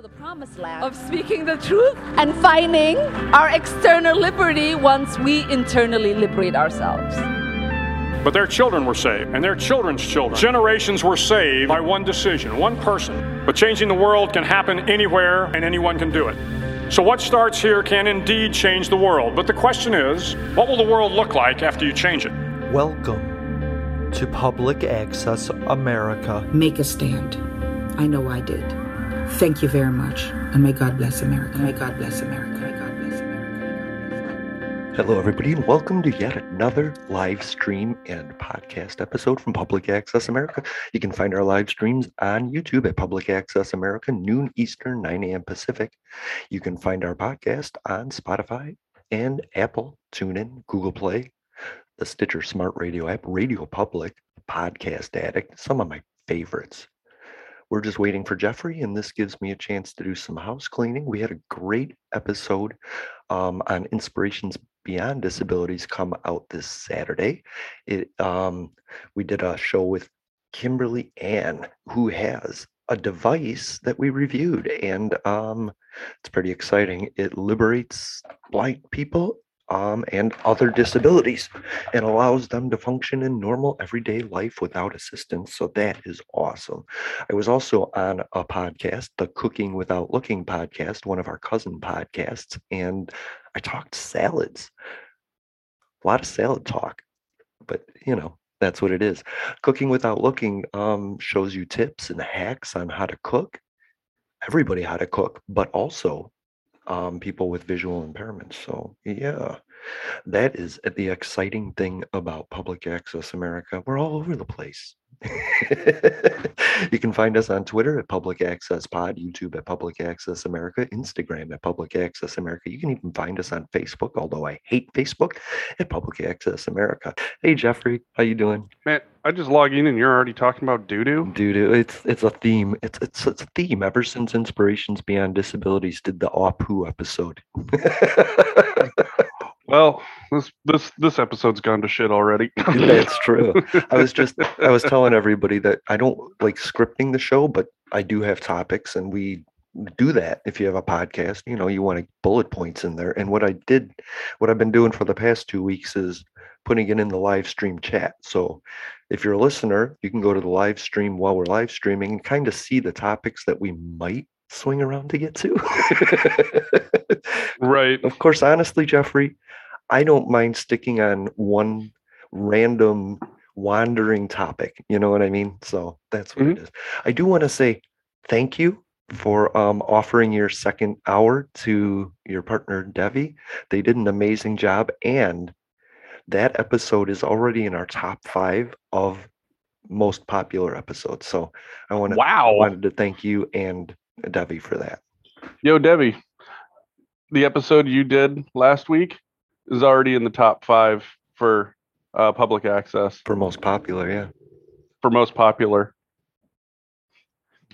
to the promised land of speaking the truth and finding our external liberty once we internally liberate ourselves. But their children were saved, and their children's children. Generations were saved by one decision, one person. But changing the world can happen anywhere, and anyone can do it. So, what starts here can indeed change the world. But the question is what will the world look like after you change it? Welcome to Public Access America. Make a stand. I know I did. Thank you very much, and may God bless America. May God bless America. May God bless America. Hello, everybody, and welcome to yet another live stream and podcast episode from Public Access America. You can find our live streams on YouTube at Public Access America, noon Eastern, 9 a.m. Pacific. You can find our podcast on Spotify and Apple, TuneIn, Google Play, the Stitcher Smart Radio app, Radio Public, Podcast Addict, some of my favorites. We're just waiting for Jeffrey, and this gives me a chance to do some house cleaning. We had a great episode um, on inspirations beyond disabilities come out this Saturday. It um, we did a show with Kimberly Ann, who has a device that we reviewed, and um, it's pretty exciting. It liberates blind people um, and other disabilities and allows them to function in normal everyday life without assistance. So that is awesome. I was also on a podcast, the Cooking Without Looking podcast, one of our cousin podcasts, and I talked salads. A lot of salad talk, but you know, that's what it is. Cooking Without Looking um, shows you tips and hacks on how to cook, everybody how to cook, but also um, people with visual impairments. So, yeah, that is the exciting thing about Public Access America. We're all over the place. you can find us on Twitter at Public Access Pod, YouTube at Public Access America, Instagram at Public Access America. You can even find us on Facebook, although I hate Facebook, at Public Access America. Hey Jeffrey, how you doing? Man, I just log in and you're already talking about doo doo. Doo doo. It's it's a theme. It's it's it's a theme ever since Inspirations Beyond Disabilities did the Apu episode. Well, this this this episode's gone to shit already. That's true. I was just I was telling everybody that I don't like scripting the show, but I do have topics and we do that if you have a podcast. You know, you want to bullet points in there. And what I did what I've been doing for the past 2 weeks is putting it in the live stream chat. So if you're a listener, you can go to the live stream while we're live streaming and kind of see the topics that we might swing around to get to. right. Of course, honestly, Jeffrey, I don't mind sticking on one random wandering topic. You know what I mean? So that's what mm-hmm. it is. I do want to say thank you for um, offering your second hour to your partner Devi. They did an amazing job, and that episode is already in our top five of most popular episodes. So I want to wow wanted to thank you and Devi for that. Yo, Debbie, the episode you did last week is already in the top five for uh, public access for most popular. Yeah, for most popular.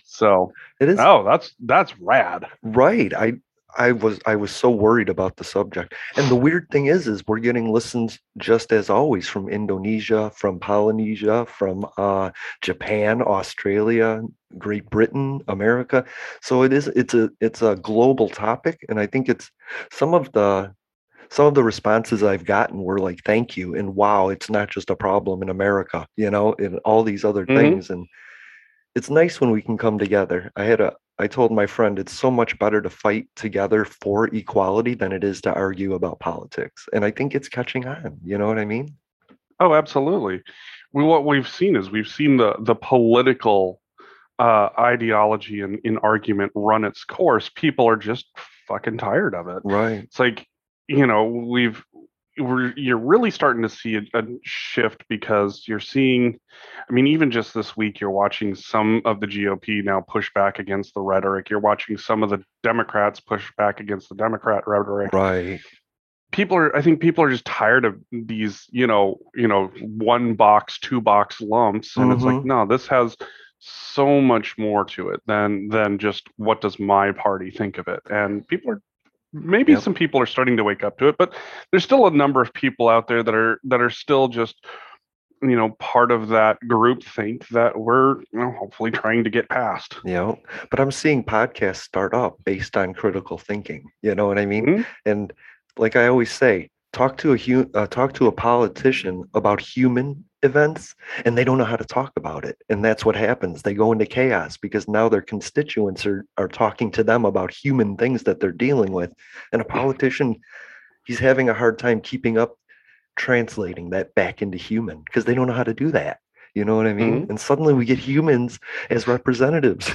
So it is. Oh, that's that's rad. Right. I I was I was so worried about the subject. And the weird thing is is we're getting listens just as always from Indonesia, from Polynesia, from uh, Japan, Australia, Great Britain, America. So it is it's a it's a global topic and I think it's some of the some of the responses I've gotten were like, thank you. And wow, it's not just a problem in America, you know, and all these other mm-hmm. things. And it's nice when we can come together. I had a, I told my friend, it's so much better to fight together for equality than it is to argue about politics. And I think it's catching on. You know what I mean? Oh, absolutely. We, what we've seen is we've seen the, the political uh, ideology and in argument run its course. People are just fucking tired of it. Right. It's like you know we've we're, you're really starting to see a, a, shift because you're seeing i mean even just this week you're watching some of the gop now push back against the rhetoric you're watching some of the democrats push back against the democrat rhetoric right people are i think people are just tired of these you know you know one box two box lumps and mm-hmm. it's like mm-hmm. no this has so much more to it than than just what does my party think of it and people are maybe yep. some people are starting to wake up to it but there's still a number of people out there that are that are still just you know part of that group think that we're you know, hopefully trying to get past you know but i'm seeing podcasts start up based on critical thinking you know what i mean mm-hmm. and like i always say talk to a hu- uh, talk to a politician about human events and they don't know how to talk about it and that's what happens. They go into chaos because now their constituents are, are talking to them about human things that they're dealing with and a politician he's having a hard time keeping up translating that back into human because they don't know how to do that you know what I mean? Mm-hmm. And suddenly we get humans as representatives.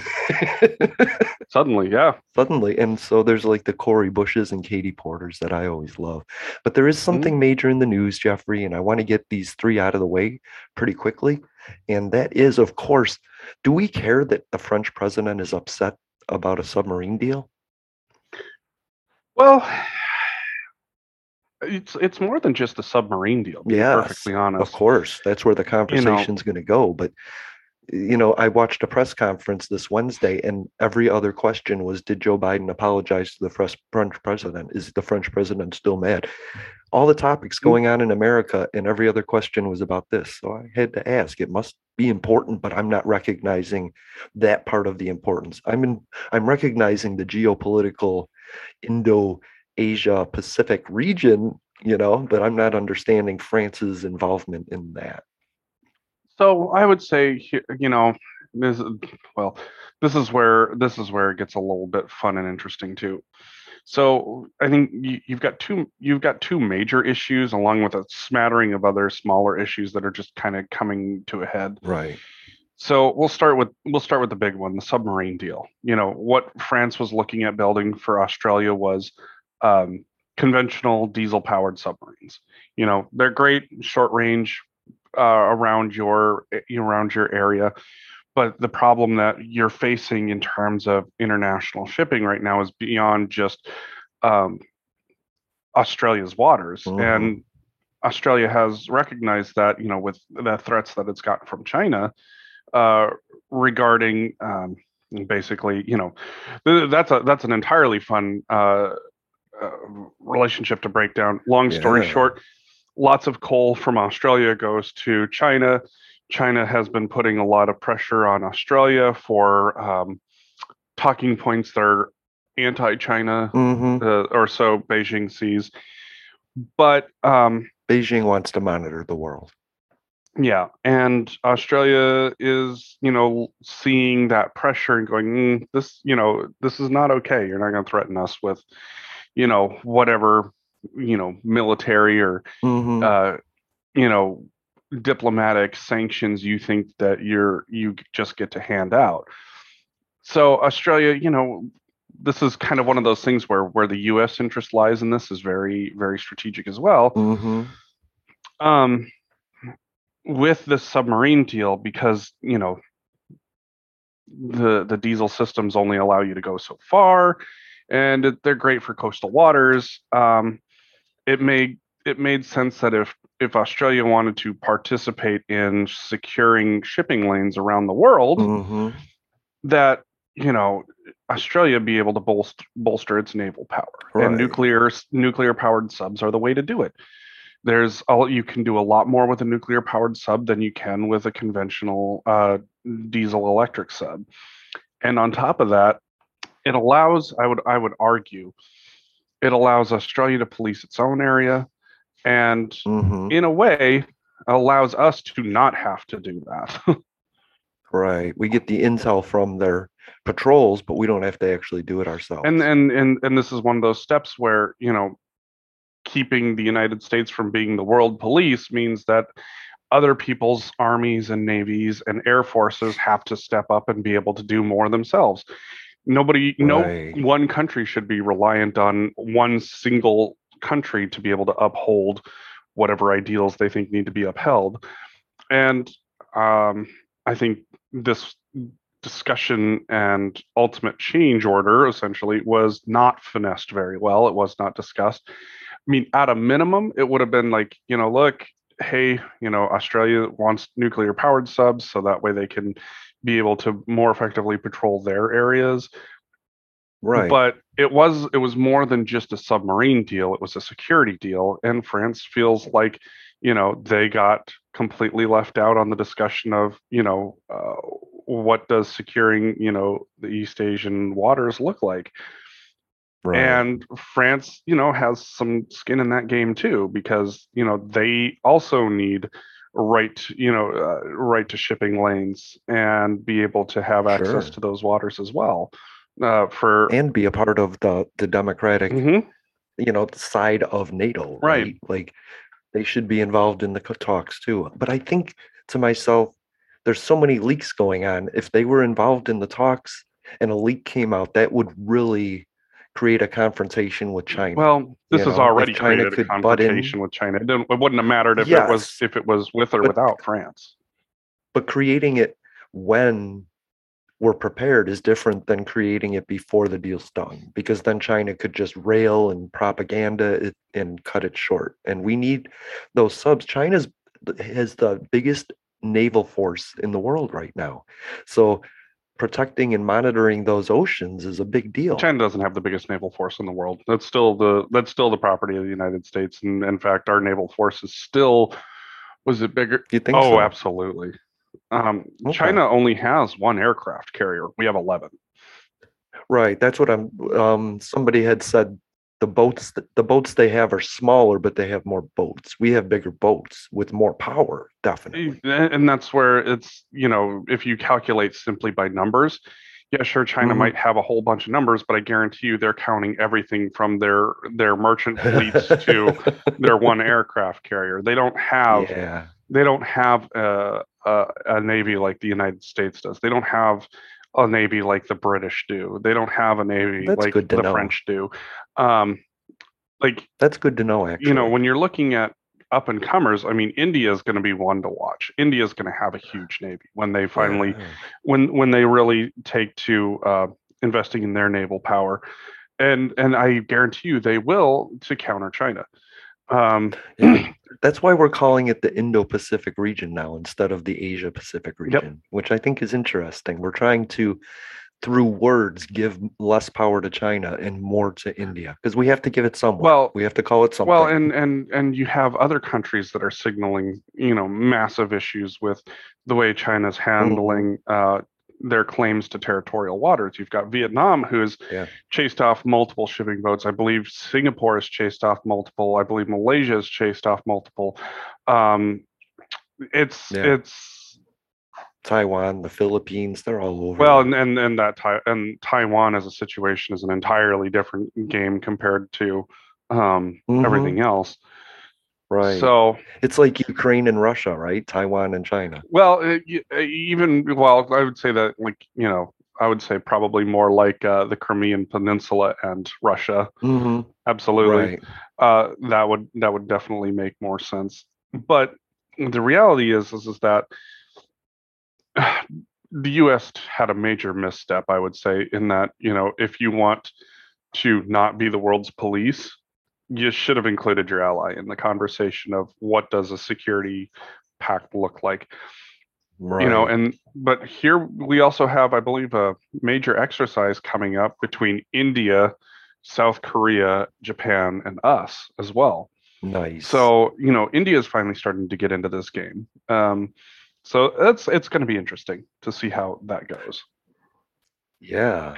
suddenly, yeah. Suddenly. And so there's like the Cori Bushes and Katie Porters that I always love. But there is mm-hmm. something mm-hmm. major in the news, Jeffrey, and I want to get these three out of the way pretty quickly. And that is, of course, do we care that the French president is upset about a submarine deal? Well, it's it's more than just a submarine deal. Yeah, perfectly honest. Of course, that's where the conversation's you know, going to go. But you know, I watched a press conference this Wednesday, and every other question was, "Did Joe Biden apologize to the French president? Is the French president still mad?" All the topics mm. going on in America, and every other question was about this. So I had to ask. It must be important, but I'm not recognizing that part of the importance. I'm in. I'm recognizing the geopolitical Indo Asia Pacific region, you know, but I'm not understanding France's involvement in that. So I would say, you know, this well, this is where this is where it gets a little bit fun and interesting too. So I think you, have got two you've got two major issues along with a smattering of other smaller issues that are just kind of coming to a head. Right. So we'll start with we'll start with the big one, the submarine deal. You know what France was looking at building for Australia was um, conventional diesel powered submarines. You know, they're great short range uh, around your around your area, but the problem that you're facing in terms of international shipping right now is beyond just um, Australia's waters, mm-hmm. and Australia has recognized that you know with the threats that it's gotten from China uh, regarding. Um, basically you know that's a that's an entirely fun uh, uh, relationship to break down. Long story yeah. short, lots of coal from Australia goes to China. China has been putting a lot of pressure on Australia for um, talking points that are anti-China, mm-hmm. uh, or so Beijing sees. But um, Beijing wants to monitor the world. Yeah, and Australia is, you know, seeing that pressure and going, mm, this, you know, this is not okay. You're not going to threaten us with you know whatever you know military or mm-hmm. uh, you know diplomatic sanctions you think that you're you just get to hand out so australia you know this is kind of one of those things where where the us interest lies in this is very very strategic as well mm-hmm. um with this submarine deal because you know the the diesel systems only allow you to go so far and they're great for coastal waters. Um, it made it made sense that if if Australia wanted to participate in securing shipping lanes around the world, mm-hmm. that you know Australia be able to bolster bolster its naval power, right. and nuclear nuclear powered subs are the way to do it. There's all you can do a lot more with a nuclear powered sub than you can with a conventional uh, diesel electric sub, and on top of that, it allows i would i would argue it allows australia to police its own area and mm-hmm. in a way allows us to not have to do that. Right. We get the intel from their patrols but we don't have to actually do it ourselves. and and and, and this is one of those steps where you know keeping the united states from being the world police means that other people's armies and navies and air forces have to step up and be able to do more themselves Nobody, right. no one country should be reliant on one single country to be able to uphold whatever ideals they think need to be upheld. And um, I think this discussion and ultimate change order essentially was not finessed very well. It was not discussed. I mean, at a minimum, it would have been like, you know, look, hey, you know, Australia wants nuclear powered subs so that way they can be able to more effectively patrol their areas. Right. But it was it was more than just a submarine deal. It was a security deal, and France feels like you know they got completely left out on the discussion of you know uh, what does securing you know the East Asian waters look like. right. And France, you know, has some skin in that game too, because you know they also need right, you know, uh, right to shipping lanes and be able to have access Sure. to those waters as well. Uh, for and be a part of the the democratic Mhm. you know side of NATO, Right. right? Like they should be involved in the talks too. But I think to myself, there's so many leaks going on. If they were involved in the talks and a leak came out, that would really create a confrontation with China. well, this you has know, if already China created a could butt in- with China. It, it wouldn't have mattered if it was if it was with or But- without France. but creating it when we're prepared is different than creating it before the deal's done because then China could just rail and propaganda it and cut it short. And we need those subs. China's has the biggest naval force in the world right now. So protecting and monitoring those oceans is a big deal. China doesn't have the biggest naval force in the world. That's still the that's still the property of the United States, and in fact, our naval force is still was it bigger? You think oh, so? absolutely. Um, Okay. China only has one aircraft carrier. We have eleven. Right. That's what I'm um somebody had said the boats the boats they have are smaller but they have more boats. We have bigger boats with more power, eh, definitely. And and that's where it's you know if you calculate simply by numbers, yeah, sure, China Mhm. might have a whole bunch of numbers, but I guarantee you they're counting everything from their their merchant fleets to their one aircraft carrier. They don't have yeah. they don't have a, a, a navy like the United States does. They don't have a navy like the British do. They don't have a navy That's like the know. French do. Um, like That's good to know actually. you know, when you're looking at up and comers, I mean, India is going to be one to watch. India is going to have a huge navy when they finally Yeah. when when they really take to uh, investing in their naval power, and and I guarantee you they will to counter China. Um, Yeah. That's why we're calling it the Indo-Pacific region now instead of the Asia-Pacific region, which I think is interesting. We're trying to through words give less power to China and more to India because we have to give it somewhere. Well- we have to call it something. Well, and and and you have other countries that are signaling, you know, massive issues with the way China's handling uh, their claims to territorial waters. You've got Vietnam, who's Yeah. chased off multiple shipping boats. I believe Singapore has chased off multiple. I believe Malaysia has chased off multiple. Um, it's Yeah. it's Taiwan, the Philippines, they're all over. well, and and, and that and Taiwan as a situation is an entirely different game compared to um, Mhm. everything else. right. So it's like Ukraine and Russia, right? Taiwan and China. Well, uh, y- uh, even well, I would say that like you know, I would say probably more like uh, the Crimean Peninsula and Russia. Mm-hmm. Absolutely, Right. uh, that would that would definitely make more sense. But the reality is, is, is that the U.S. had a major misstep. I would say in that you know, if you want to not be the world's police, you should have included your ally in the conversation of what does a security pact look like Right. you know and but here we also have i believe a major exercise coming up between india south korea japan and us as well nice. so you know india is finally starting to get into this game um so it's it's going to be interesting to see how that goes Yeah.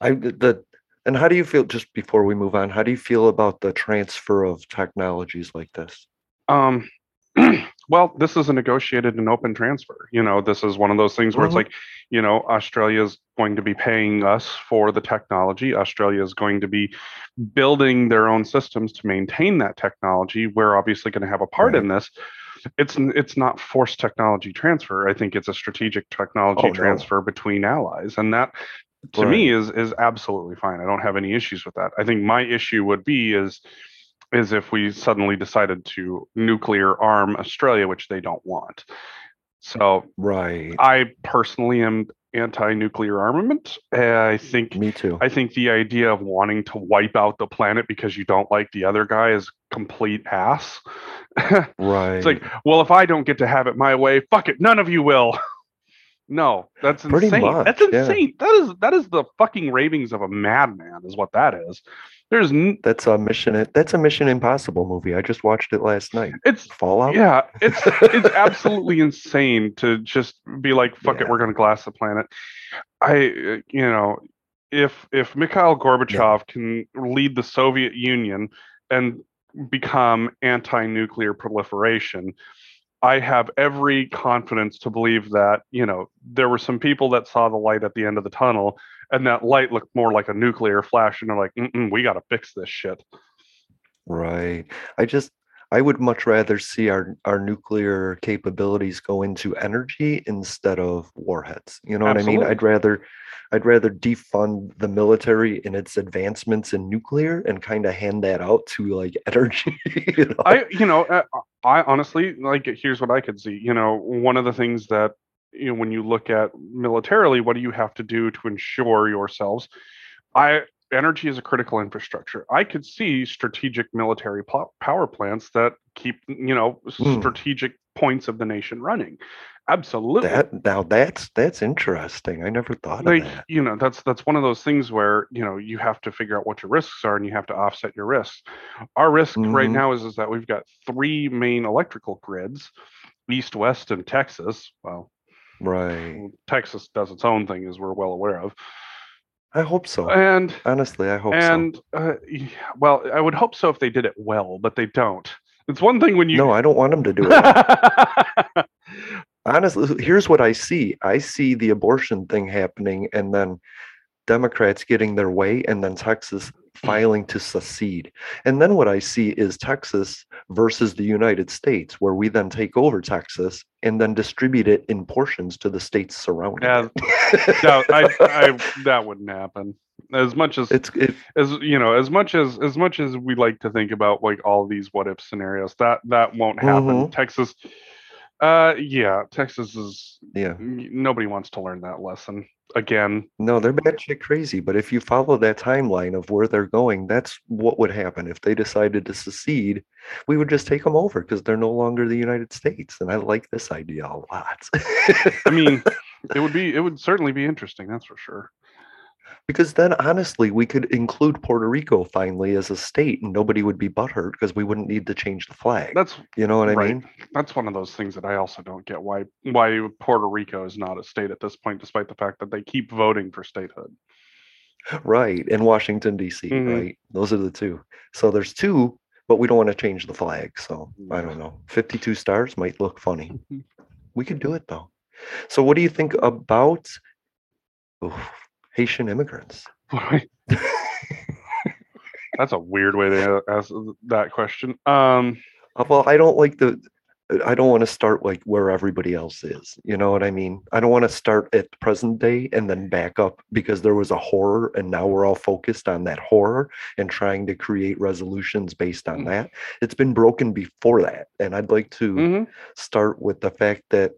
I the- and how do you feel just before we move on, how do you feel about the transfer of technologies like this? Um, well, this is a negotiated and open transfer. You know, this is one of those things where Mhm. it's like, you know, Australia is going to be paying us for the technology. Australia is going to be building their own systems to maintain that technology. We're obviously going to have a part in this. It's it's not forced technology transfer. I think it's a strategic technology Oh, no. transfer between allies, and that to me is is absolutely fine. I don't have any issues with that. I think my issue would be is is if we suddenly decided to nuclear arm Australia, which they don't want. So Right. I personally am anti-nuclear armament. I think Me too. I think the idea of wanting to wipe out the planet because you don't like the other guy is complete ass. right. it's like, well, if I don't get to have it my way, fuck it, none of you will. no, that's Pretty insane. much, that's yeah. insane. That is that is the fucking ravings of a madman, is what that is. There's n- that's a mission. That's a Mission Impossible movie. I just watched it last night. it's Fallout. yeah, it's it's absolutely insane to just be like, fuck Yeah. it, we're gonna glass the planet. I, you know, if if Mikhail Gorbachev can lead the Soviet Union and become anti-nuclear proliferation, I have every confidence to believe that you know there were some people that saw the light at the end of the tunnel, and that light looked more like a nuclear flash, and they're like, Mm-mm, we got to fix this shit. Right. I just I would much rather see our our nuclear capabilities go into energy instead of warheads. You know what I mean? I'd rather I'd rather defund the military in its advancements in nuclear and kind of hand that out to like energy. you know? I, you know, uh, I honestly like. Here's what I could see. You know, one of the things that you know when you look at militarily, what do you have to do to ensure yourselves? I energy is a critical infrastructure. I could see strategic military power plants that keep you know Hmm. strategic points of the nation running. Absolutely. that now that's that's interesting. I never thought like of that. you know that's that's one of those things where you know you have to figure out what your risks are and you have to offset your risks our risk right Mhm. now is is that we've got three main electrical grids east west and texas well Right. texas does its own thing as we're well aware of I hope so. and Honestly, I hope and uh, well i would hope so if they did it well but they don't it's one thing when you No, I don't want them to do it. honestly here's what i see. I see the abortion thing happening and then democrats getting their way and then texas filing to secede. And then what i see is texas versus the united states where we then take over texas and then distribute it in portions to the states surrounding Yeah, I, I, that wouldn't happen as much as it's it, as you know as much as as much as we like to think about like all these what if scenarios that that won't happen. Mhm. texas uh yeah texas is yeah. nobody wants to learn that lesson again. No they're batshit crazy but if you follow that timeline of where they're going that's what would happen. If they decided to secede we would just take them over because they're no longer the united states and i like this idea a lot. I mean it would be it would certainly be interesting that's for sure because then honestly we could include puerto rico finally as a state and nobody would be butthurt because we wouldn't need to change the flag. That's you know what i mean? That's one of those things that i also don't get why why puerto rico is not a state at this point despite the fact that they keep voting for statehood. Right and washington dc Mhm. right? Those are the two. So there's two but we don't want to change the flag so i don't know. 52 stars might look funny. Mhm. we could do it though. So what do you think about oof, haitian immigrants. That's a weird way to ask that question. Um Uh, well i don't like the i don't want to start like where everybody else is you know what i mean? I don't want to start at the present day and then back up because there was a horror and now we're all focused on that horror and trying to create resolutions based on Mm. that. It's been broken before that and i'd like to mhm. start with the fact that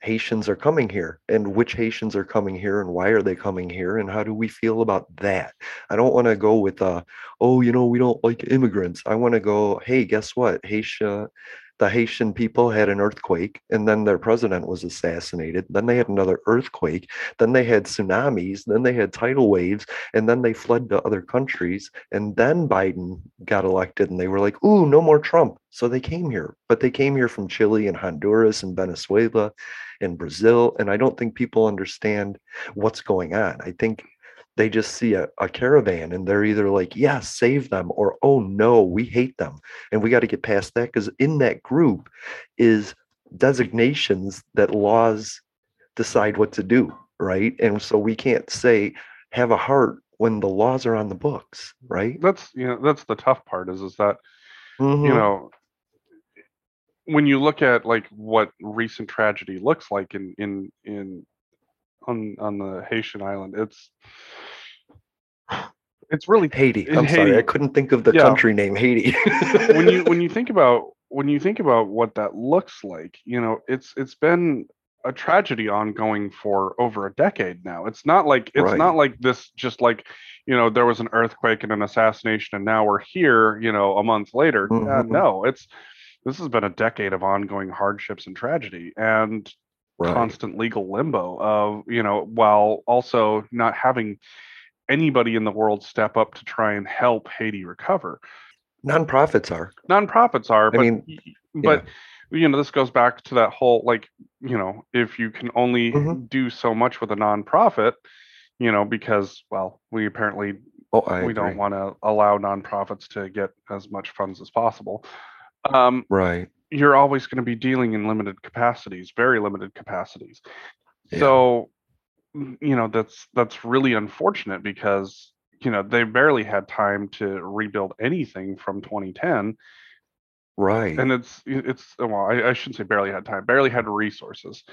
Haitians are coming here and which Haitians are coming here and why are they coming here and how do we feel about that? I don't want to go with uh oh you know we don't like immigrants. I want to go hey guess what Haitian the Haitian people had an earthquake and then their president was assassinated. Then they had another earthquake. Then they had tsunamis. Then they had tidal waves. And then they fled to other countries. And then Biden got elected and they were like, ooh, no more Trump. So they came here. But they came here from Chile and Honduras and Venezuela and Brazil. And I don't think people understand what's going on. I think they just see a, a caravan and they're either like, yes, save them, or oh no, we hate them. And we got to get past that because in that group is designations that laws decide what to do, right? And so we can't say have a heart when the laws are on the books, right? that's you know that's the tough part is is that you Mhm. know when you look at like what recent tragedy looks like in in in on on the Haitian island it's it's really Haiti. I'm Haiti. sorry, I couldn't think of the Yeah. country name Haiti. when you when you think about when you think about what that looks like, you know, it's it's been a tragedy ongoing for over a decade now. It's not like it's Right. not like this just like, you know, there was an earthquake and an assassination and now we're here, you know, a month later. Uh, Mhm. no, it's this has been a decade of ongoing hardships and tragedy and right. constant legal limbo of, you know, while also not having anybody in the world step up to try and help Haiti recover Nonprofits are. nonprofits are I but mean, y- but you know this goes back to that whole like you know if you can only Mhm. do so much with a nonprofit you know because well we apparently Oh, we agree. don't want to allow nonprofits to get as much funds as possible um Right. You're always going to be dealing in limited capacities very limited capacities Yeah. so mm, you know that's that's really unfortunate because you know they barely had time to rebuild anything from 2010 Right. and it's it's well I, I shouldn't say barely had time barely had resources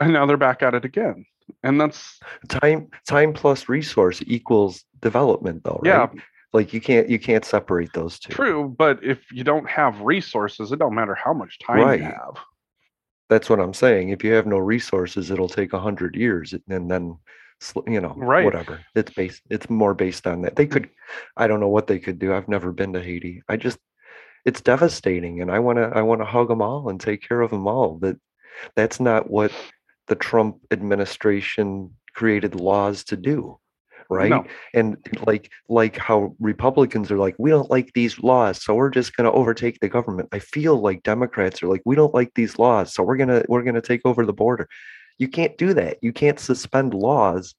and now they're back at it again and that's time time plus resource equals development though, right? yeah Like you can't you can't separate those two. true but if you don't have resources it don't matter how much time Right. you have That's what I'm saying. If you have no resources, it'll take a hundred years, and then you know Right. whatever. It's based. It's more based on that. They could. I don't know what they could do. I've never been to Haiti. I just. It's devastating, and I want to. I want to hug them all and take care of them all. That. That's not what the Trump administration created laws to do, right? No. and like like how republicans are like we don't like these laws so we're just going to overtake the government i feel like democrats are like we don't like these laws so we're going to we're going to take over the border you can't do that you can't suspend laws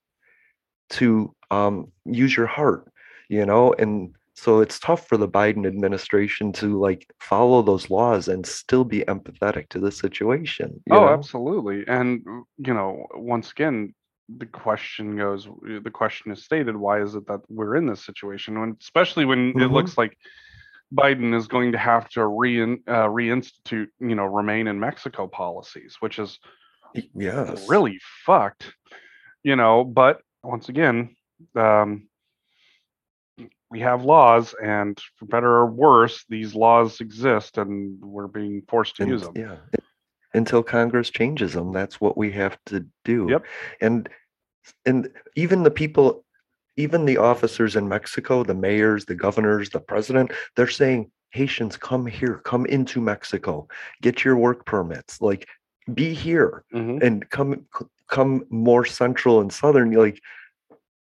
to um, use your heart you know and so it's tough for the biden administration to like follow those laws and still be empathetic to the situation oh know? absolutely and you know once again the question goes the question is stated why is it that we're in this situation when especially when it Mhm. looks like biden is going to have to re uh, reinstitute you know remain in mexico policies which is yes really fucked you know but once again um we have laws and for better or worse these laws exist and we're being forced to And- use them Yeah. Until Congress changes them, that's what we have to do. Yep. And and even the people, even the officers in Mexico, the mayors, the governors, the president, they're saying, Haitians, come here, come into Mexico, get your work permits, like be here Mhm. and come come more central and southern. Like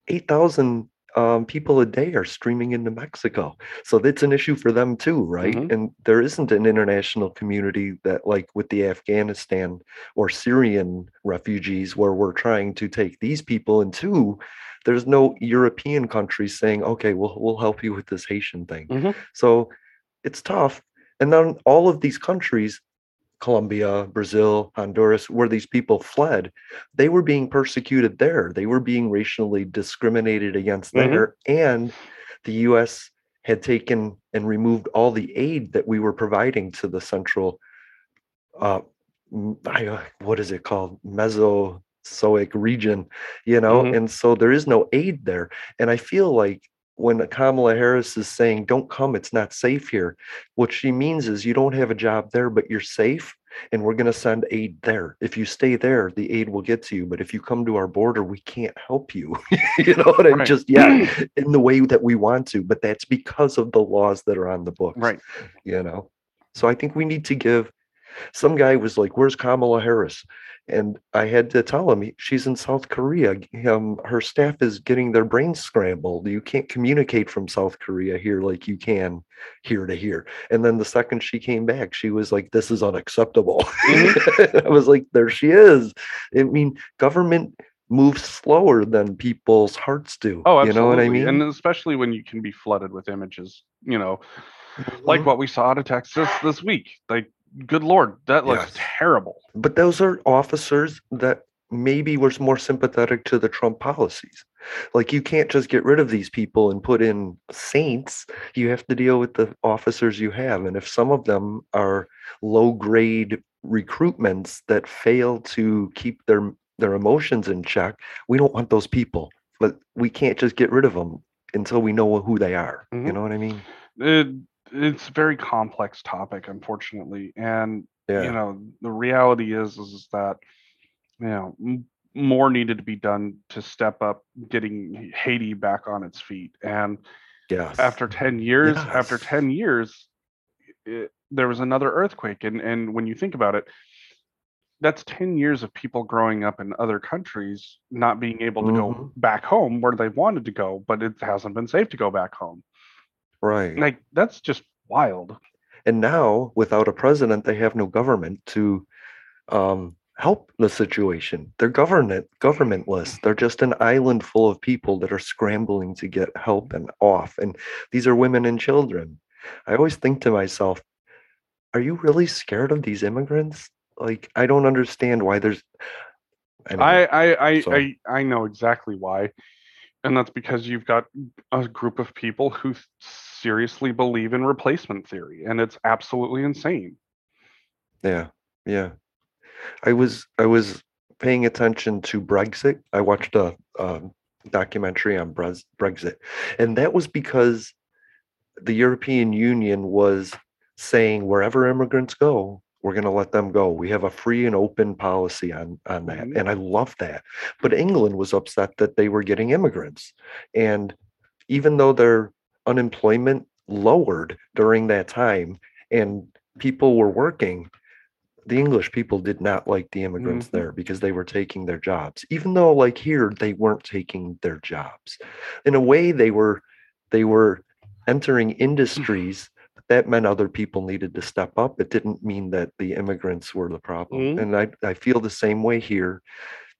eight thousand um, people a day are streaming into Mexico, so that's an issue for them too, right? Mhm. And there isn't an international community that, like with the Afghanistan or Syrian refugees, where we're trying to take these people. into. there's no European countries saying, "Okay, we'll we'll help you with this Haitian thing." Mhm. So it's tough. And then all of these countries Colombia, Brazil, Honduras, where these people fled, they were being persecuted there. They were being racially discriminated against Mhm. there. And the US had taken and removed all the aid that we were providing to the central, uh, I, uh, what is it called? Mesozoic region, you know? Mhm. And so there is no aid there. And I feel like when Kamala Harris is saying, don't come, it's not safe here, what she means is you don't have a job there, but you're safe, and we're going to send aid there. If you stay there, the aid will get to you. But if you come to our border, we can't help you. you know what I'm Right. just, yeah, in the way that we want to. But that's because of the laws that are on the books. right You know? So I think we need to give. Some guy was like, Where's Kamala Harris? And I had to tell him she's in South Korea. Um, her staff is getting their brains scrambled. You can't communicate from South Korea here like you can here to here. And then the second she came back, she was like, This is unacceptable. I was like, There she is. I mean, government moves slower than people's hearts do. oh absolutely You know what I mean? and especially when you can be flooded with images you know like Mhm. what we saw out of texas this week like good lord that looks Yes. terrible But those are officers that maybe was more sympathetic to the Trump policies. Like you can't just get rid of these people and put in saints. You have to deal with the officers you have. And if some of them are low grade recruitments that fail to keep their their emotions in check, we don't want those people. But we can't just get rid of them. until we know who they are. You Mhm. know what I mean? it, it's a very complex topic, unfortunately, and Yeah. you know the reality is is that you know m- more needed to be done to step up getting Haiti back on its feet. And yes. after 10 years, after 10 years, it, there was another earthquake. And and when you think about it, that's 10 years of people growing up in other countries not being able to go Mhm. back home where they wanted to go, but it hasn't been safe to go back home. Right. Like that's just wild. And now, without a president, they have no government to um, help the situation. They're government governmentless. They're just an island full of people that are scrambling to get help and off. And these are women and children. I always think to myself, are you really scared of these immigrants? Like, I don't understand why there's. Anyway, I I I, so- I I know exactly why, and that's because you've got a group of people who seriously believe in replacement theory, and it's absolutely insane. Yeah, yeah. I was I was paying attention to Brexit. I watched a um, documentary on Brexit, and that was because the European Union was saying wherever immigrants go, we're going to let them go. We have a free and open policy on on that, Mhm. and I love that. But England was upset that they were getting immigrants, and even though their unemployment lowered during that time and people were working the english people did not like the immigrants Mhm. there because they were taking their jobs even though like here they weren't taking their jobs in a way they were they were entering industries but that meant other people needed to step up it didn't mean that the immigrants were the problem Mhm. and I, I feel the same way here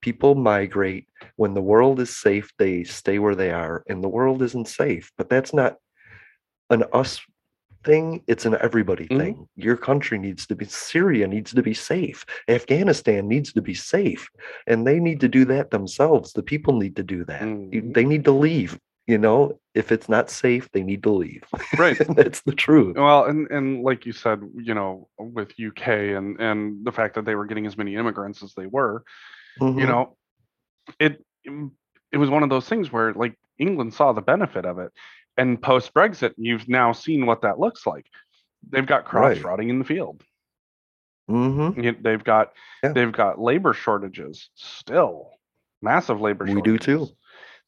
people migrate when the world is safe they stay where they are and the world isn't safe but that's not an us thing it's an everybody Mhm. thing. Your country needs to be syria needs to be safe. Afghanistan needs to be safe and they need to do that themselves. The people need to do that. Mhm. they need to leave you know? If it's not safe they need to leave. Right. that's the truth. Well, and and like you said, you know, with UK and and the fact that they were getting as many immigrants as they were, you Mhm. know, it it was one of those things where like England saw the benefit of it, and post Brexit, you've now seen what that looks like. They've got crops Right. rotting in the field. Mhm. You- They've got Yeah. they've got labor shortages still, massive labor shortages. We do too.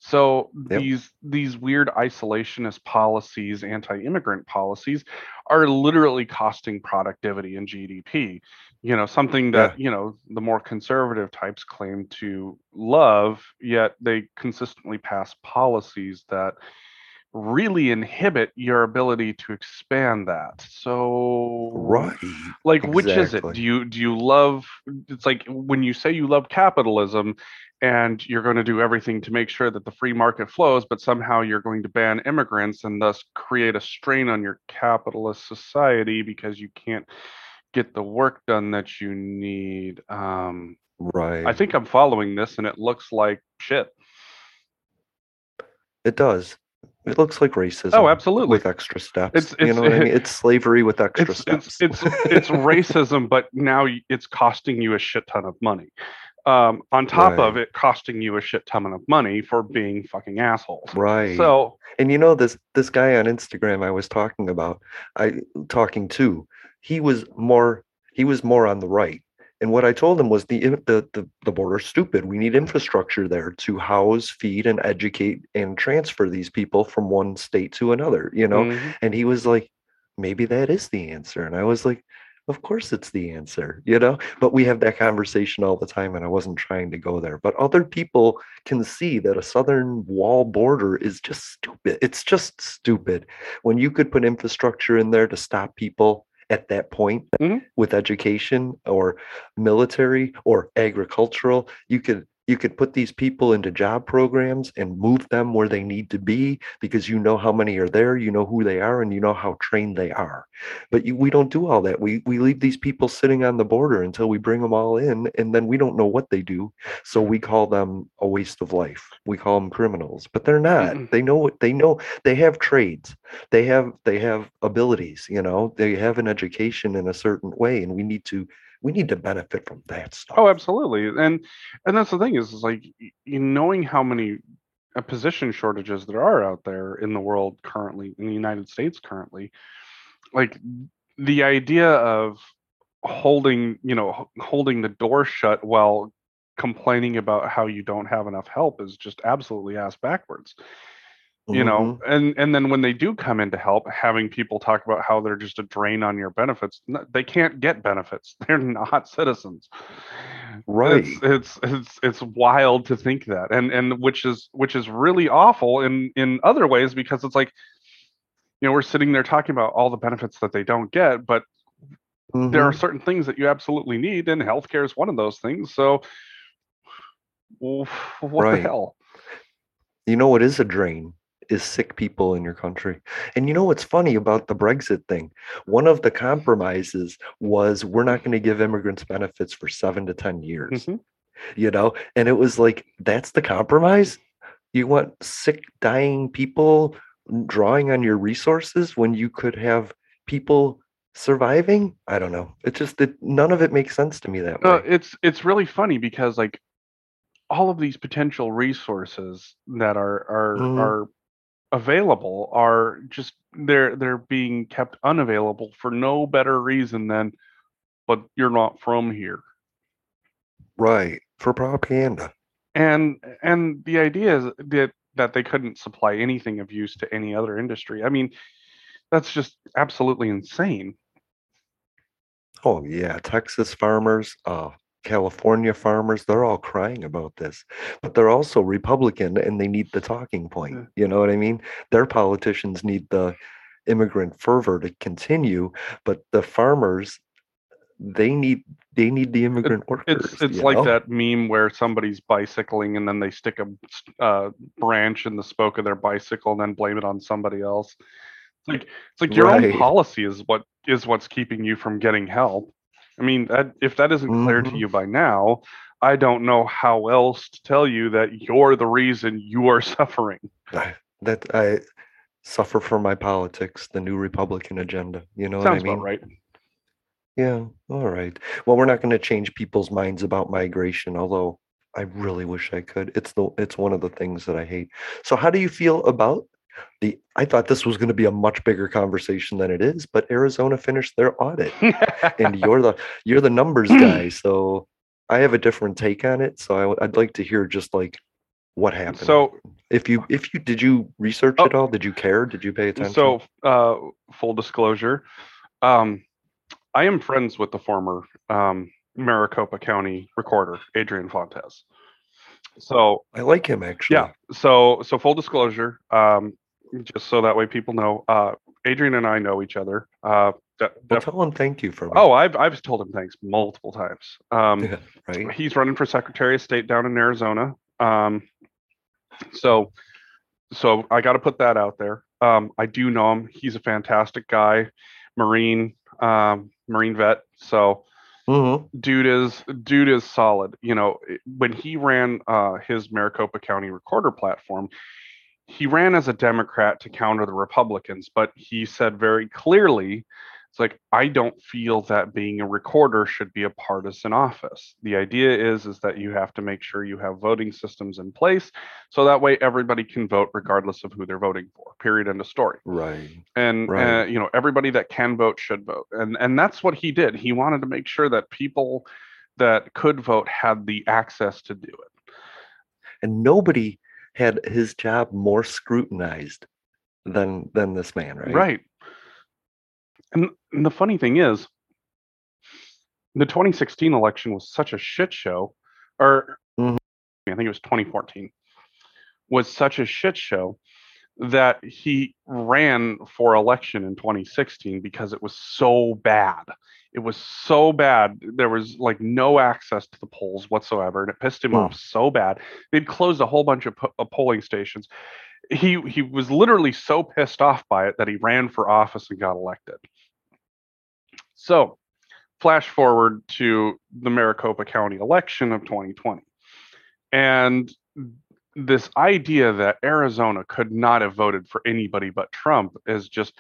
So Yep. these these weird isolationist policies, anti-immigrant policies, are literally costing productivity and GDP. You know, something that you know the more conservative types claim to love, yet they consistently pass policies that really inhibit your ability to expand that. So right. like which is it? Do you do you love it's like when you say you love capitalism and you're going to do everything to make sure that the free market flows but somehow you're going to ban immigrants and thus create a strain on your capitalist society because you can't get the work done that you need um right i think i'm following this and it looks like shit It does. It looks like racism. Oh, absolutely. With extra steps. It's- you know what I mean? It's slavery with extra it's steps. it's it's it's racism but now it's costing you a shit ton of money um on top of it costing you a shit ton of money for being fucking assholes right. so and you know this this guy on Instagram I was talking about, I talking to, he was more he was more on the right. And what I told him was the the the, the border's stupid. We need infrastructure there to house, feed, and educate and transfer these people from one state to another, you know? mhm. And he was like, maybe that is the answer. And I was like, of course it's the answer, you know? But we have that conversation all the time, and I wasn't trying to go there. But other people can see that a southern wall border is just stupid. It's just stupid. When you could put infrastructure in there to stop people at that point Mhm. with education or military or agricultural, you could you could put these people into job programs and move them where they need to be because you know how many are there, you know who they are, and you know how trained they are. But you, we don't do all that. We we leave these people sitting on the border until we bring them all in, and then we don't know what they do. So we call them a waste of life. We call them criminals, but they're not. Mm-mm. They know what they know. They have trades. They have they have abilities. You know, they have an education in a certain way, and we need to we need to benefit from that stuff. oh absolutely and and that's the thing is, is like knowing how many uh, position shortages that are out there in the world currently, in the United States currently, like the idea of holding, you know, holding the door shut while complaining about how you don't have enough help is just absolutely ass backwards you know Mhm. and and then when they do come in to help having people talk about how they're just a drain on your benefits they can't get benefits they're not citizens Right. it's, it's it's it's wild to think that and and which is which is really awful in in other ways because it's like you know we're sitting there talking about all the benefits that they don't get but there are Mhm. certain things that you absolutely need and healthcare is one of those things so what Right. the hell You know what is a drain? Is sick people in your country. And you know what's funny about the Brexit thing? One of the compromises was we're not going to give immigrants benefits for seven to 10 years, Mhm. you know? And it was like, that's the compromise? You want sick, dying people drawing on your resources when you could have people surviving? I don't know. it's just, that none of it makes sense to me that Uh, way. it's it's really funny because like all of these potential resources that are are Mhm. are available are just they're they're being kept unavailable for no better reason than but you're not from here Right. For propaganda. and and the idea is that that they couldn't supply anything of use to any other industry i mean that's just absolutely insane Oh yeah, Texas farmers, uh, California farmers, they're all crying about this. But they're also Republican and they need the talking point. Yeah. You know what I mean? Their politicians need the immigrant fervor to continue, but the farmers, they need they need the immigrant workers. It's it's like know? that meme where somebody's bicycling and then they stick a uh, branch in the spoke of their bicycle and then blame it on somebody else. It's like it's like your Right. own policy is what is what's keeping you from getting help. I mean, that, if that isn't clear to Mhm. you by now, I don't know how else to tell you that you're the reason you are suffering. I- that I suffer for my politics, the new Republican agenda. You know Sounds what I mean? right. Yeah, all right. Well, we're not going to change people's minds about migration, although I really wish I could. It's the it's one of the things that I hate. So how do you feel about the I thought this was going to be a much bigger conversation than it is, but Arizona finished their audit and you're the you're the numbers guy, so I have a different take on it, so I, would like to hear just like what happened. so if you if you did you research Oh. it all? Did you care? Did you pay attention? So, uh, full disclosure, um, I am friends with the former um, Maricopa County recorder, Adrian Fontes. So, I like him actually. yeah. So, so full disclosure, um, just so that way people know, uh, Adrian and I know each other. Uh, Well, tell him thank you for me. oh, I've I've told him thanks multiple times. Um, Yeah, right. he's running for Secretary of State down in Arizona. Um, so, so I got to put that out there. Um, I do know him. He's a fantastic guy, Marine, um, Marine vet. So, Mhm. dude is dude is solid. You know, when he ran uh, his Maricopa County Recorder platform, he ran as a Democrat to counter the Republicans, but he said very clearly, it's like I don't feel that being a recorder should be a partisan office. The idea is is that you have to make sure you have voting systems in place so that way everybody can vote regardless of who they're voting for. Period. End of story Right. and Right. uh, you know everybody that can vote should vote and and that's what he did he wanted to make sure that people that could vote had the access to do it And nobody had his job more scrutinized than than this man, right? right, And, and the funny thing is the 2016 election was such a shit show or Mhm. i think it was 2014 was such a shit show that he ran for election in 2016 because it was so bad. It was so bad. There was like no access to the polls whatsoever, and it pissed him off so bad. They'd closed a whole bunch of po- of polling stations. He he was literally so pissed off by it that he ran for office and got elected. So, flash forward to the Maricopa County election of 2020. And this idea that Arizona could not have voted for anybody but Trump is just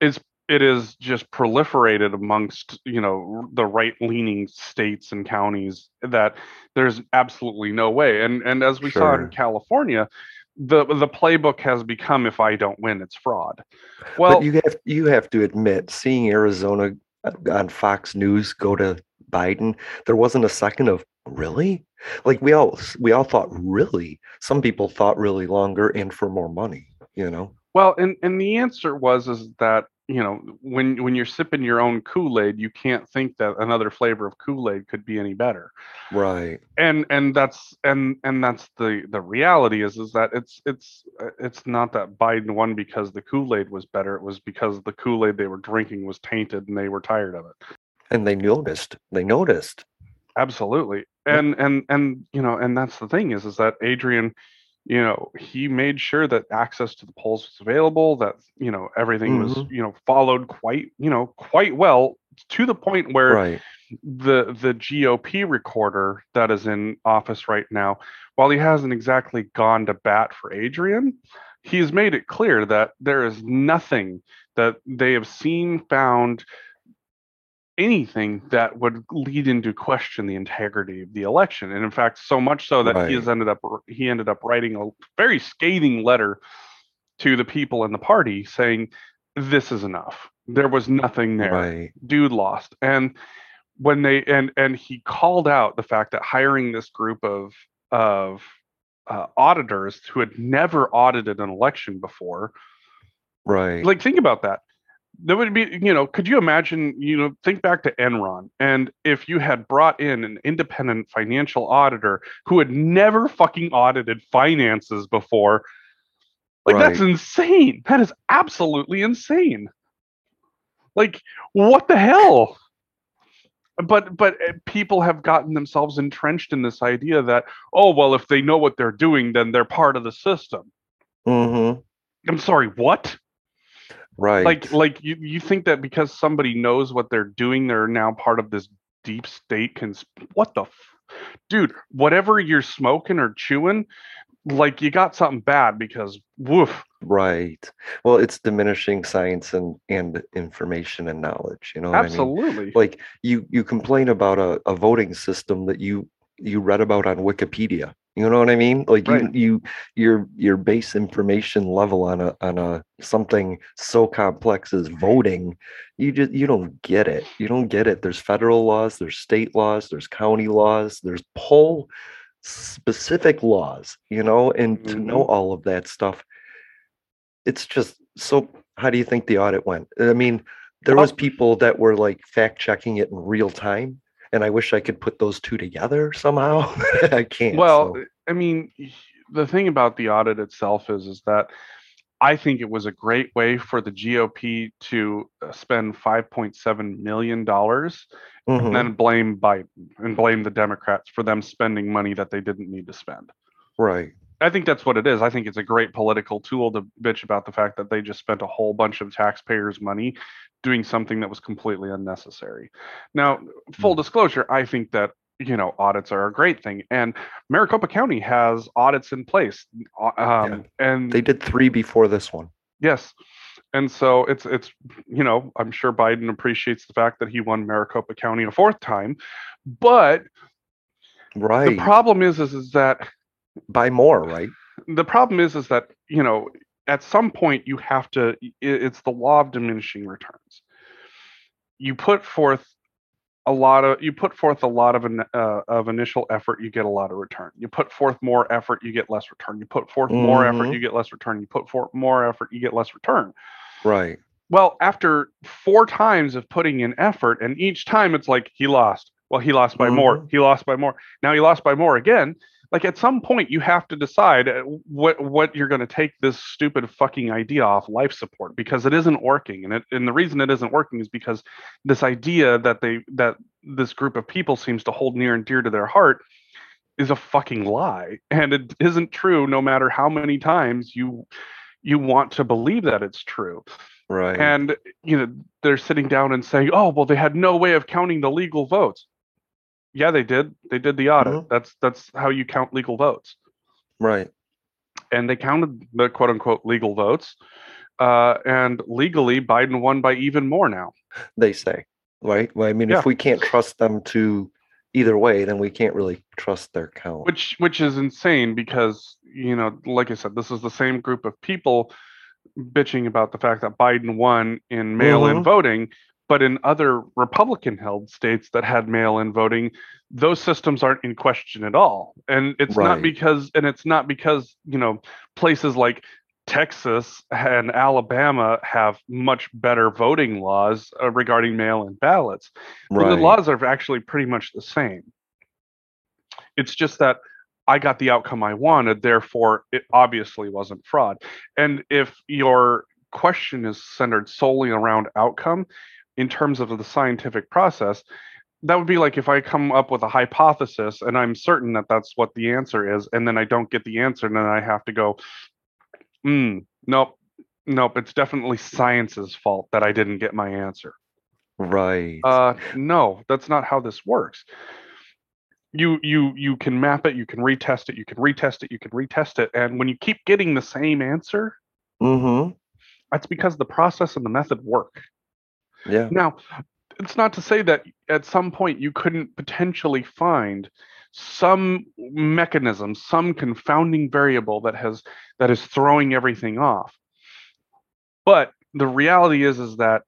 is it is just proliferated amongst you know the right leaning states and counties that there's absolutely no way and and as we saw in California the the playbook has become if I don't win, it's fraud. Well, but you have you have to admit, seeing Arizona uh, on Fox News go to Biden, there wasn't a second of really. Like we all we all thought really. Some people thought really longer and for more money. You know. Well, and and the answer was is that you know when when you're sipping your own kool-aid you can't think that another flavor of kool-aid could be any better. Right. And and that's and and that's the the reality is is that it's it's uh, it's not that biden won because the kool-aid was better. It was because the kool-aid they were drinking was tainted and they were tired of it. And they noticed. They noticed. Absolutely. And and and you know and that's the thing is is that adrian you know he made sure that access to the polls was available that you know everything mm-hmm. was you know followed quite you know quite well to the point where right. the the GOP recorder that is in office right now while he hasn't exactly gone to bat for Adrian he's made it clear that there is nothing that they have seen found anything that would lead into question the integrity of the election. And in fact so much so that right. he has ended up he ended up writing a very scathing letter to the people in the party saying this is enough. There was nothing there. Right. dude lost. And when they and and he called out the fact that hiring this group of of uh, auditors who had never audited an election before right. Like think about that there would be you know could you imagine you know think back to enron and if you had brought in an independent financial auditor who had never fucking audited finances before? Like right. that's insane. That is absolutely insane. Like what the hell? But but eh, people have gotten themselves entrenched in this idea that oh well if they know what they're doing then they're part of the system. Mm-hmm. i'm sorry what Right. Like like you, you think that because somebody knows what they're doing, they're now part of this deep state cons what the f- dude, whatever you're smoking or chewing, like you got something bad because woof. Right. Well, it's diminishing science and and information and knowledge, you know. Absolutely. I mean? Like you you complain about a, a voting system that you you read about on Wikipedia. You know what I mean? Like right. you, you, your your base information level on a on a something so complex as voting, you just you don't get it. You don't get it. There's federal laws, there's state laws, there's county laws, there's poll specific laws. You know, and mm-hmm. to know mm-hmm. all of that stuff, it's just so. How do you think the audit went? I mean, there was people that were like fact checking it in real time and I wish I could put those two together somehow. I can't. Well, so. I mean, the thing about the audit itself is is that I think it was a great way for the GOP to uh, spend 5.7 million dollars mm-hmm. and then blame Biden and blame the Democrats for them spending money that they didn't need to spend. Right. I think that's what it is. I think it's a great political tool to bitch about the fact that they just spent a whole bunch of taxpayers' money doing something that was completely unnecessary. Now, full hmm. disclosure, I think that you know audits are a great thing, and Maricopa County has audits in place, um, yeah. and they did three before this one. Yes, and so it's it's you know I'm sure Biden appreciates the fact that he won Maricopa County a fourth time, but right the problem is is is that by more, right? The problem is, is that you know, at some point you have to. It's the law of diminishing returns. You put forth a lot of you put forth a lot of an, uh, of initial effort you get a lot of return you put forth more effort you get less return you put forth mm-hmm. more effort mm-hmm. you get less return you put forth more effort you get less return right well after four times of putting in effort and each time it's like he lost well he lost by mm-hmm. more he lost by more now he lost by more again like at some point you have to decide uh, what what you're going to take this stupid fucking idea off life support because it isn't working. And it and the reason it isn't working is because this idea that they that this group of people seems to hold near and dear to their heart is a fucking lie. And it isn't true no matter how many times you you want to believe that it's true. Right. And you know they're sitting down and saying oh well they had no way of counting the legal votes yeah, they did. They did the audit. Mm-hmm. That's that's how you count legal votes. Right. And they counted the quote unquote legal votes. Uh, and legally, Biden won by even more now. They say, right? Well, I mean, yeah. if we can't trust them to either way, then we can't really trust their count. which which is insane because you know like i said this is the same group of people bitching about the fact that biden won in mail-in Mhm. voting but in other republican held states that had mail-in voting those systems aren't in question at all and it's not because and it's not because you know places like texas and alabama have much better voting laws uh, regarding mail-in ballots right. the laws are actually pretty much the same. It's just that I got the outcome I wanted, therefore it obviously wasn't fraud. And if your question is centered solely around outcome in terms of the scientific process, that would be like if I come up with a hypothesis and I'm certain that that's what the answer is, and then I don't get the answer, and then I have to go, hmm, nope, nope, it's definitely science's fault that I didn't get my answer. right. Uh, no, that's not how this works. You you you can map it, you can retest it, you can retest it, you can retest it, and when you keep getting the same answer, mm-hmm. that's because the process and the method work. Yeah. Now, it's not to say that at some point you couldn't potentially find some mechanism, some confounding variable that has that is throwing everything off. But the reality is is that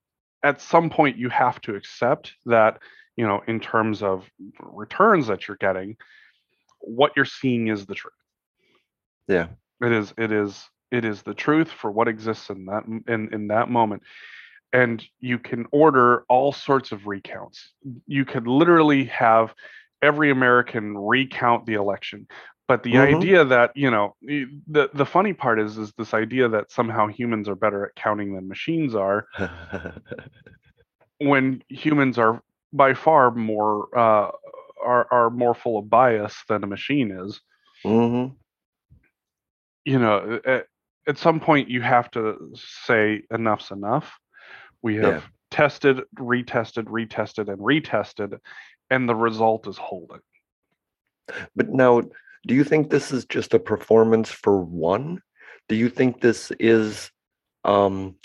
at some point you have to accept that, you know, in terms of returns that you're getting, what you're seeing is the truth. Yeah. It is it is it is the truth for what exists in that in in that moment. And you can order all sorts of recounts. You could literally have every American recount the election. But the Mhm. idea that, you know, the the funny part is is this idea that somehow humans are better at counting than machines are when humans are by far more uh are are more full of bias than a machine is. mm-hmm. you know, at, at some point you have to say enough's enough. We have Yeah. tested, retested, retested, and retested, and the result is holding. But now, do you think this is just a performance for one? Do you think this is um,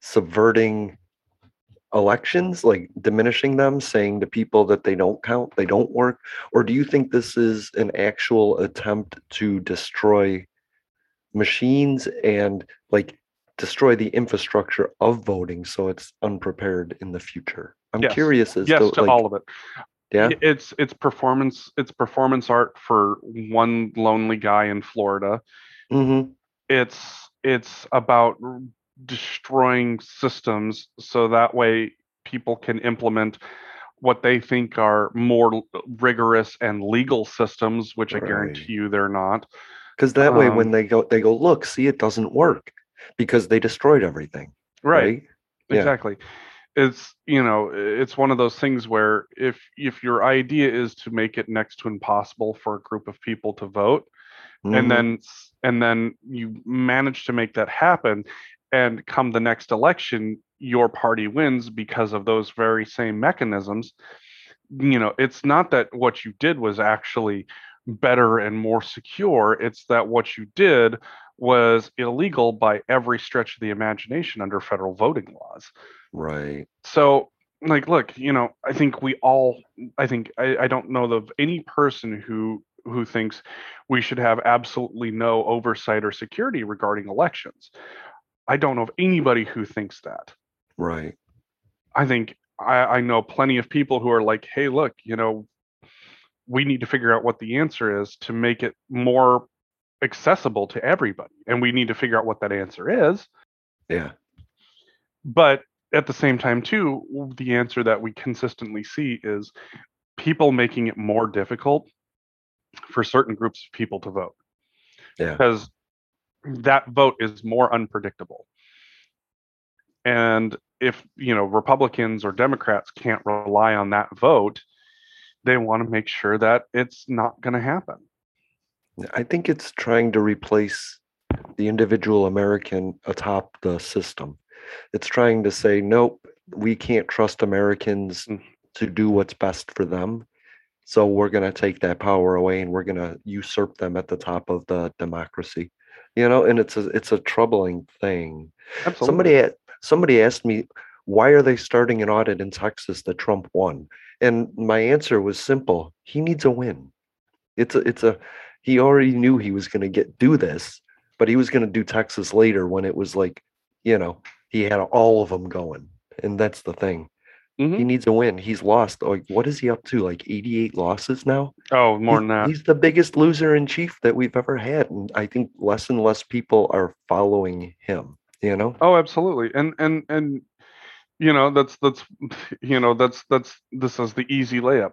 subverting elections, like diminishing them, saying to people that they don't count, they don't work? Or do you think this is an actual attempt to destroy machines and like destroy the infrastructure of voting so it's unprepared in the future? I'm Yes. curious as yes, to, to like, all of it. yeah, It's it's performance. It's performance art for one lonely guy in Florida. mm-hmm, It's it's about destroying systems so that way people can implement what they think are more rigorous and legal systems, which I guarantee you they're not. because that way when Um, they go, they go, look, see, it doesn't work because they destroyed everything. Right. Yeah. Exactly. It's you know it's one of those things where if if your idea is to make it next to impossible for a group of people to vote, Mhm. and then and then you manage to make that happen and come the next election your party wins because of those very same mechanisms you know it's not that what you did was actually better and more secure it's that what you did was illegal by every stretch of the imagination under federal voting laws right. so like look you know i think we all i think i, I don't know of any person who who thinks we should have absolutely no oversight or security regarding elections i don't know of anybody who thinks that Right. i think i i know plenty of people who are like hey look you know we need to figure out what the answer is to make it more accessible to everybody and we need to figure out what that answer is Yeah. but at the same time too the answer that we consistently see is people making it more difficult for certain groups of people to vote Yeah. because that vote is more unpredictable and if you know republicans or democrats can't rely on that vote they want to make sure that it's not going to happen I think it's trying to replace the individual American atop the system. It's trying to say, nope, we can't trust Americans Mm. to do what's best for them. So we're going to take that power away and we're going to usurp them at the top of the democracy. You know, and it's a it's a troubling thing. absolutely Somebody somebody asked me, why are they starting an audit in Texas that Trump won? And my answer was simple. He needs a win. It's a it's a he already knew he was going to get do this, but he was going to do Texas later when it was like, you know, he had all of them going. And that's the thing. Mhm. He needs a win. He's lost. Like, what is he up to? Like 88 losses now? Oh, more He's- than that. He's the biggest loser in chief that we've ever had. And I think less and less people are following him, you know? Oh, absolutely. And and and you know, that's that's you know, that's that's this is the easy layup.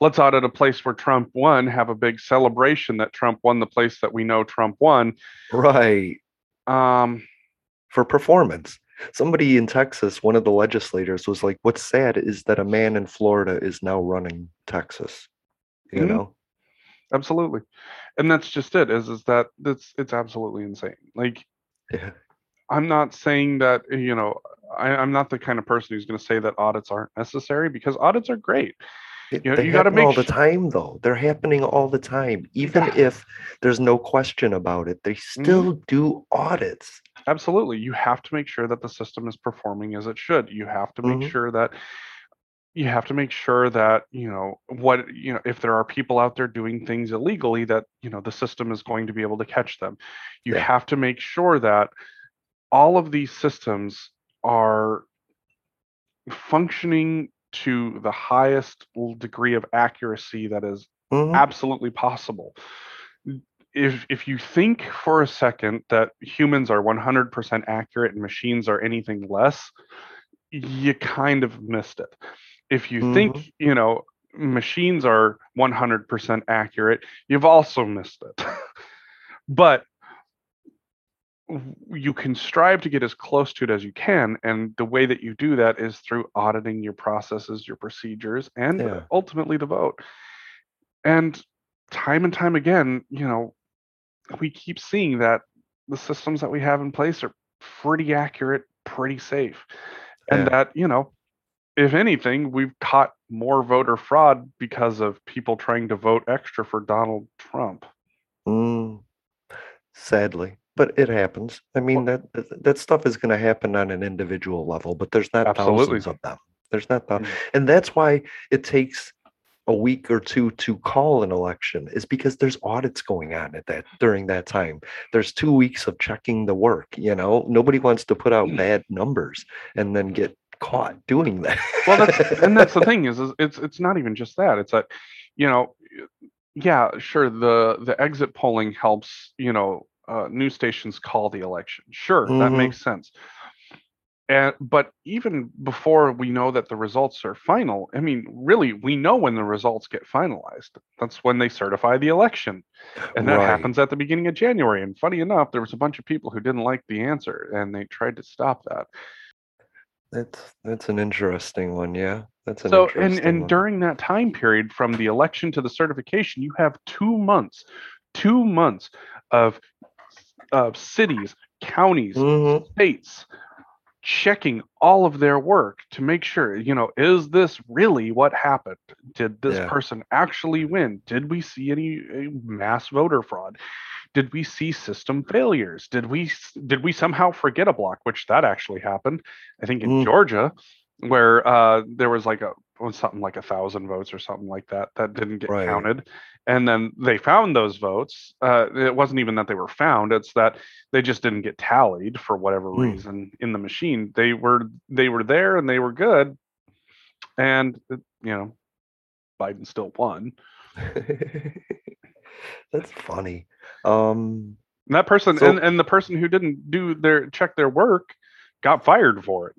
Let's audit a place where Trump won, have a big celebration that Trump won the place that we know Trump won. Right. Um, For performance. Somebody in Texas, one of the legislators was like, what's sad is that a man in Florida is now running Texas. You Mhm. know? absolutely. And that's just it, is is that that's it's absolutely insane. Like Yeah. I'm not saying that, you know, I, I'm not the kind of person who's going to say that audits aren't necessary because audits are great. It- You know, you gotta happen all the time though. They're happening all the time. Even Yeah. if there's no question about it, they Mm-hmm. still do audits. Absolutely. You have to make sure that the system is performing as it should. You have to make Mhm. sure that you have to make sure that, you know, what, you know, if there are people out there doing things illegally that, you know, the system is going to be able to catch them. You Yeah. have to make sure that all of these systems are functioning to the highest degree of accuracy that is Mhm. absolutely possible. If if you think for a second that humans are 100% accurate and machines are anything less, you kind of missed it. If you think, you know, machines are 100% accurate, you've also missed it. but you can strive to get as close to it as you can and the way that you do that is through auditing your processes your procedures and Yeah. ultimately the vote and time and time again you know we keep seeing that the systems that we have in place are pretty accurate pretty safe and Yeah. that you know if anything we've caught more voter fraud because of people trying to vote extra for donald trump Mm, sadly, but it happens. I mean that that, that stuff is going to happen on an individual level, but there's not Absolutely. thousands of them. There's not that, Mm. and that's why it takes a week or two to call an election is because there's audits going on at that during that time. There's two weeks of checking the work. You know, nobody wants to put out bad numbers and then get caught doing that. well that's and that's the thing is, is it's it's not even just that it's that you know yeah sure the the exit polling helps you know uh, news stations call the election sure that Mhm. makes sense and but even before we know that the results are final i mean really we know when the results get finalized that's when they certify the election and that Right. happens at the beginning of january and funny enough there was a bunch of people who didn't like the answer and they tried to stop that That's that's an interesting one. Yeah, that's an so and and one. during that time period from the election to the certification you have two months two months of of cities counties Mhm. states checking all of their work to make sure you know is this really what happened did this Yeah. person actually win did we see any uh, mass voter fraud did we see system failures did we did we somehow forget a block which that actually happened i think in Mm. georgia where uh there was like a was something like a thousand votes or something like that that didn't get Right. counted and then they found those votes uh it wasn't even that they were found it's that they just didn't get tallied for whatever Hmm. reason in the machine they were they were there and they were good and uh, you know biden still won That's funny. Um, and that person So- and, and the person who didn't do their check their work got fired for it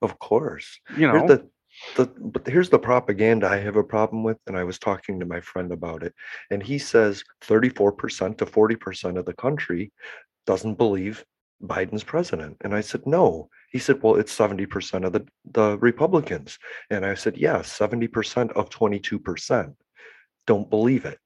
of course. you know the, but here's the propaganda I have a problem with, and I was talking to my friend about it, and he says 34% to 40% of the country doesn't believe Biden's president. And I said, no. He said, well, it's 70% of the, the Republicans. And I said, yes, 70% of 22% don't believe it.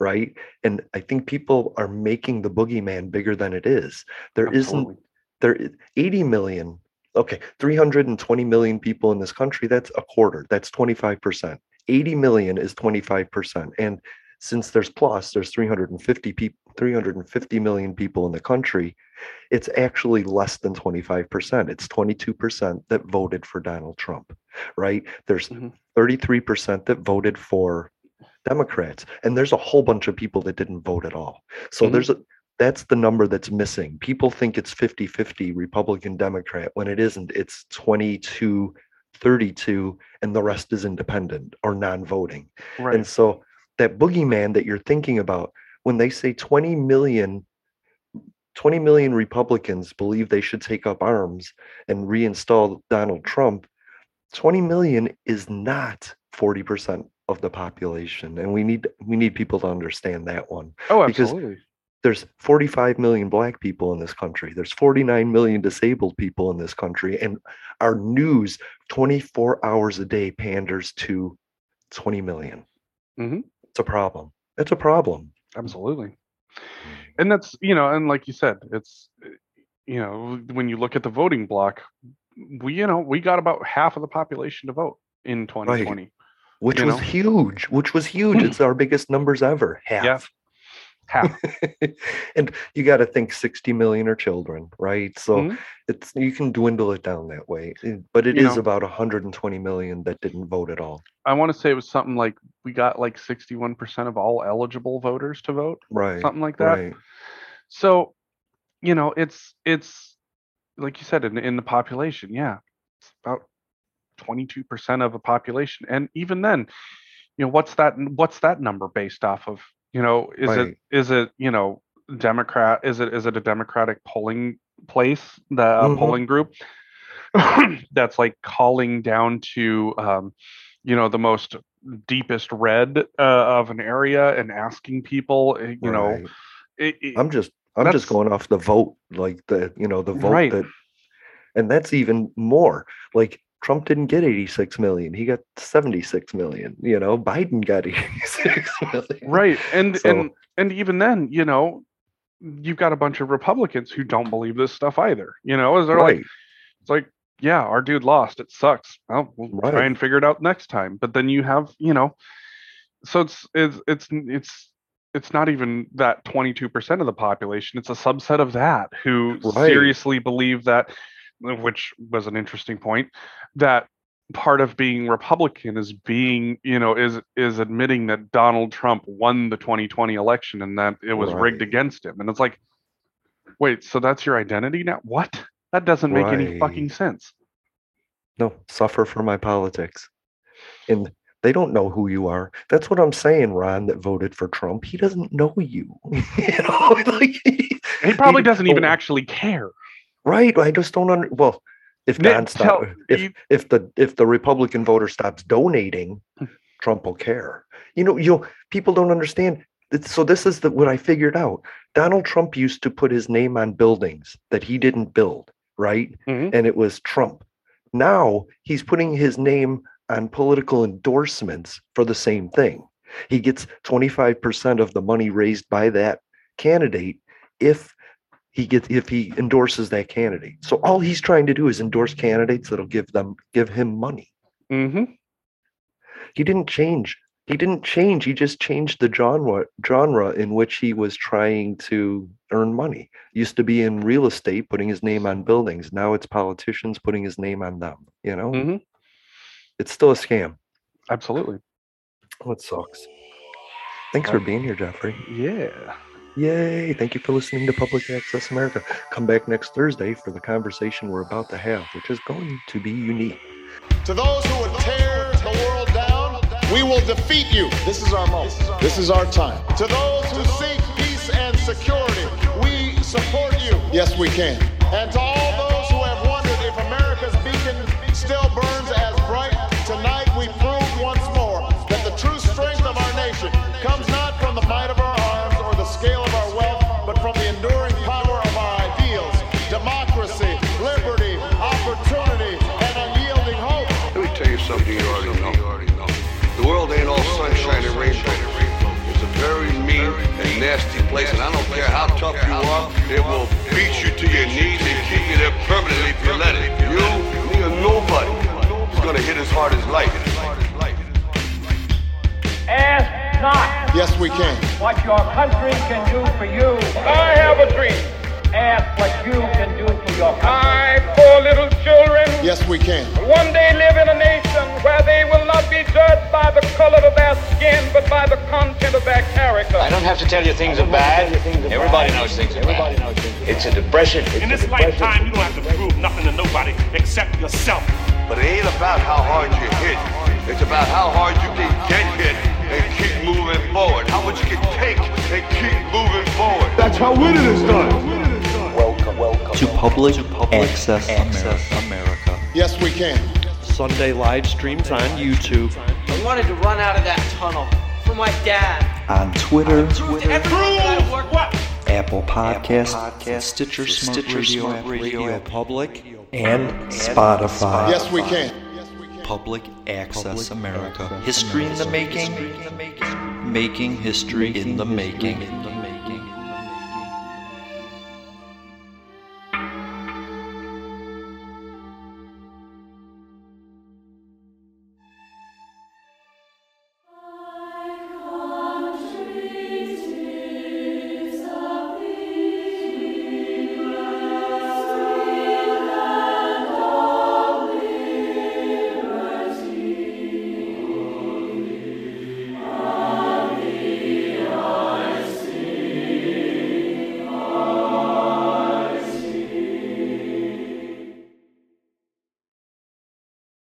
Right. And I think people are making the boogeyman bigger than it is. There not there 80 million okay 320 million people in this country that's a quarter that's 25% 80 million is 25% and since there's plus there's 350 people 350 million people in the country it's actually less than 25% it's 22% that voted for donald trump right there's Mhm. 33% that voted for democrats and there's a whole bunch of people that didn't vote at all so Mhm. there's a that's the number that's missing people think it's 50-50 republican democrat when it isn't it's 22 32 and the rest is independent or non-voting Right. and so that boogeyman that you're thinking about, when they say 20 million, 20 million Republicans believe they should take up arms and reinstall Donald Trump, 20 million is not 40% of the population. And we need we need people to understand that one. oh, because- absolutely. There's 45 million black people in this country. There's 49 million disabled people in this country. And our news 24 hours a day panders to 20 million. Mhm. It's a problem. It's a problem. Absolutely. And that's, you know, and like you said, it's, you know, when you look at the voting bloc, we, you know, we got about half of the population to vote in 2020. Which You was know? huge, which was huge. It's our biggest numbers ever. Half. Half. and you got to think 60 million are children, right? So Mhm. it's you can dwindle it down that way. eh, But it You is know- about 120 million that didn't vote at all. I want to say it was something like we got like 61% of all eligible voters to vote, Right. something like that. Right. So, you know, it's it's like you said in in the population, yeah, it's about 22% of a population, and even then, you know, what's that what's that number based off of? You know, is Right. it is it you know Democrat? Is it is it a Democratic polling place, the uh, Mhm. polling group that's like calling down to um, you know the most deepest red uh, of an area and asking people, uh, you know, it, it- I'm just I'm just going off the vote, like the you know the vote Right. that, and that's even more. Like Trump didn't get 86 million; he got 76 million. You know, Biden got 86 million. right and So- and and even then you know you've got a bunch of republicans who don't believe this stuff either you know is they're like it's like yeah our dude lost it sucks well we'll try and figure it out next time but then you have you know so it's it's it's it's it's not even that 22% of the population it's a subset of that who Right. seriously believe that which was an interesting point that part of being republican is being you know is is admitting that donald trump won the 2020 election and that it was rigged against him and it's like wait so that's your identity now what that doesn't make any fucking sense No, suffer for my politics. And they don't know who you are. That's what I'm saying, Ron, that voted for Trump. He doesn't know you. you know, like he probably he- doesn't even oh, actually care Right. I just don't under well, if Don stop if you- if the if the Republican voter stops donating, Hmm. Trump will care. You know, you know, people don't understand. So this is the what I figured out. Donald Trump used to put his name on buildings that he didn't build, right? Mhm. And it was Trump. Now he's putting his name on political endorsements for the same thing. He gets 25% of the money raised by that candidate if he gets if he endorses that candidate. So all he's trying to do is endorse candidates that'll give them give him money. hmm He didn't change. He didn't change. He just changed the genre genre in which he was trying to earn money. Used to be in real estate, putting his name on buildings. Now it's politicians putting his name on them. You know, hmm it's still a scam. absolutely Oh, it sucks. Thanks for being here, Jeffrey. yeah Yay! Thank you for listening to Public Access America. Come back next Thursday for the conversation we're about to have, which is going to be unique. To those who would tear the world down, we will defeat you. This is our moment. This is our time. To those who seek peace and security, we support you. Yes, we can. And to all nasty place, and I don't care how tough you are, it will beat you to your knees and keep you there permanently if you let it. You, me, or nobody is gonna hit as hard as life. Ask not. Yes, we can. What your country can do for you. I have a dream. Ask what you can do for your country. My poor little children. Yes, we can. One day live in a nation where they will not be judged by the color of their skin, but by the content of their character. I don't have to tell you things are bad. Everybody knows things are bad. It's a depression. In this lifetime, you don't have to prove nothing to nobody except yourself. But it ain't about how hard you hit. It's about how hard you can get hit and keep moving forward. How much you can take and keep moving forward. That's how winning is done. Welcome, welcome to Public, Access, America. America. Yes, we can. Sunday live streams on YouTube. I wanted to run out of that tunnel for my dad. On Twitter. Prove what? Apple Podcasts, Podcast, Stitcher, Smart Stitcher, Radio, Smart Radio, Radio, Public, and Spotify. Yes, we can. Public Access America. History in the making. Making history in the making.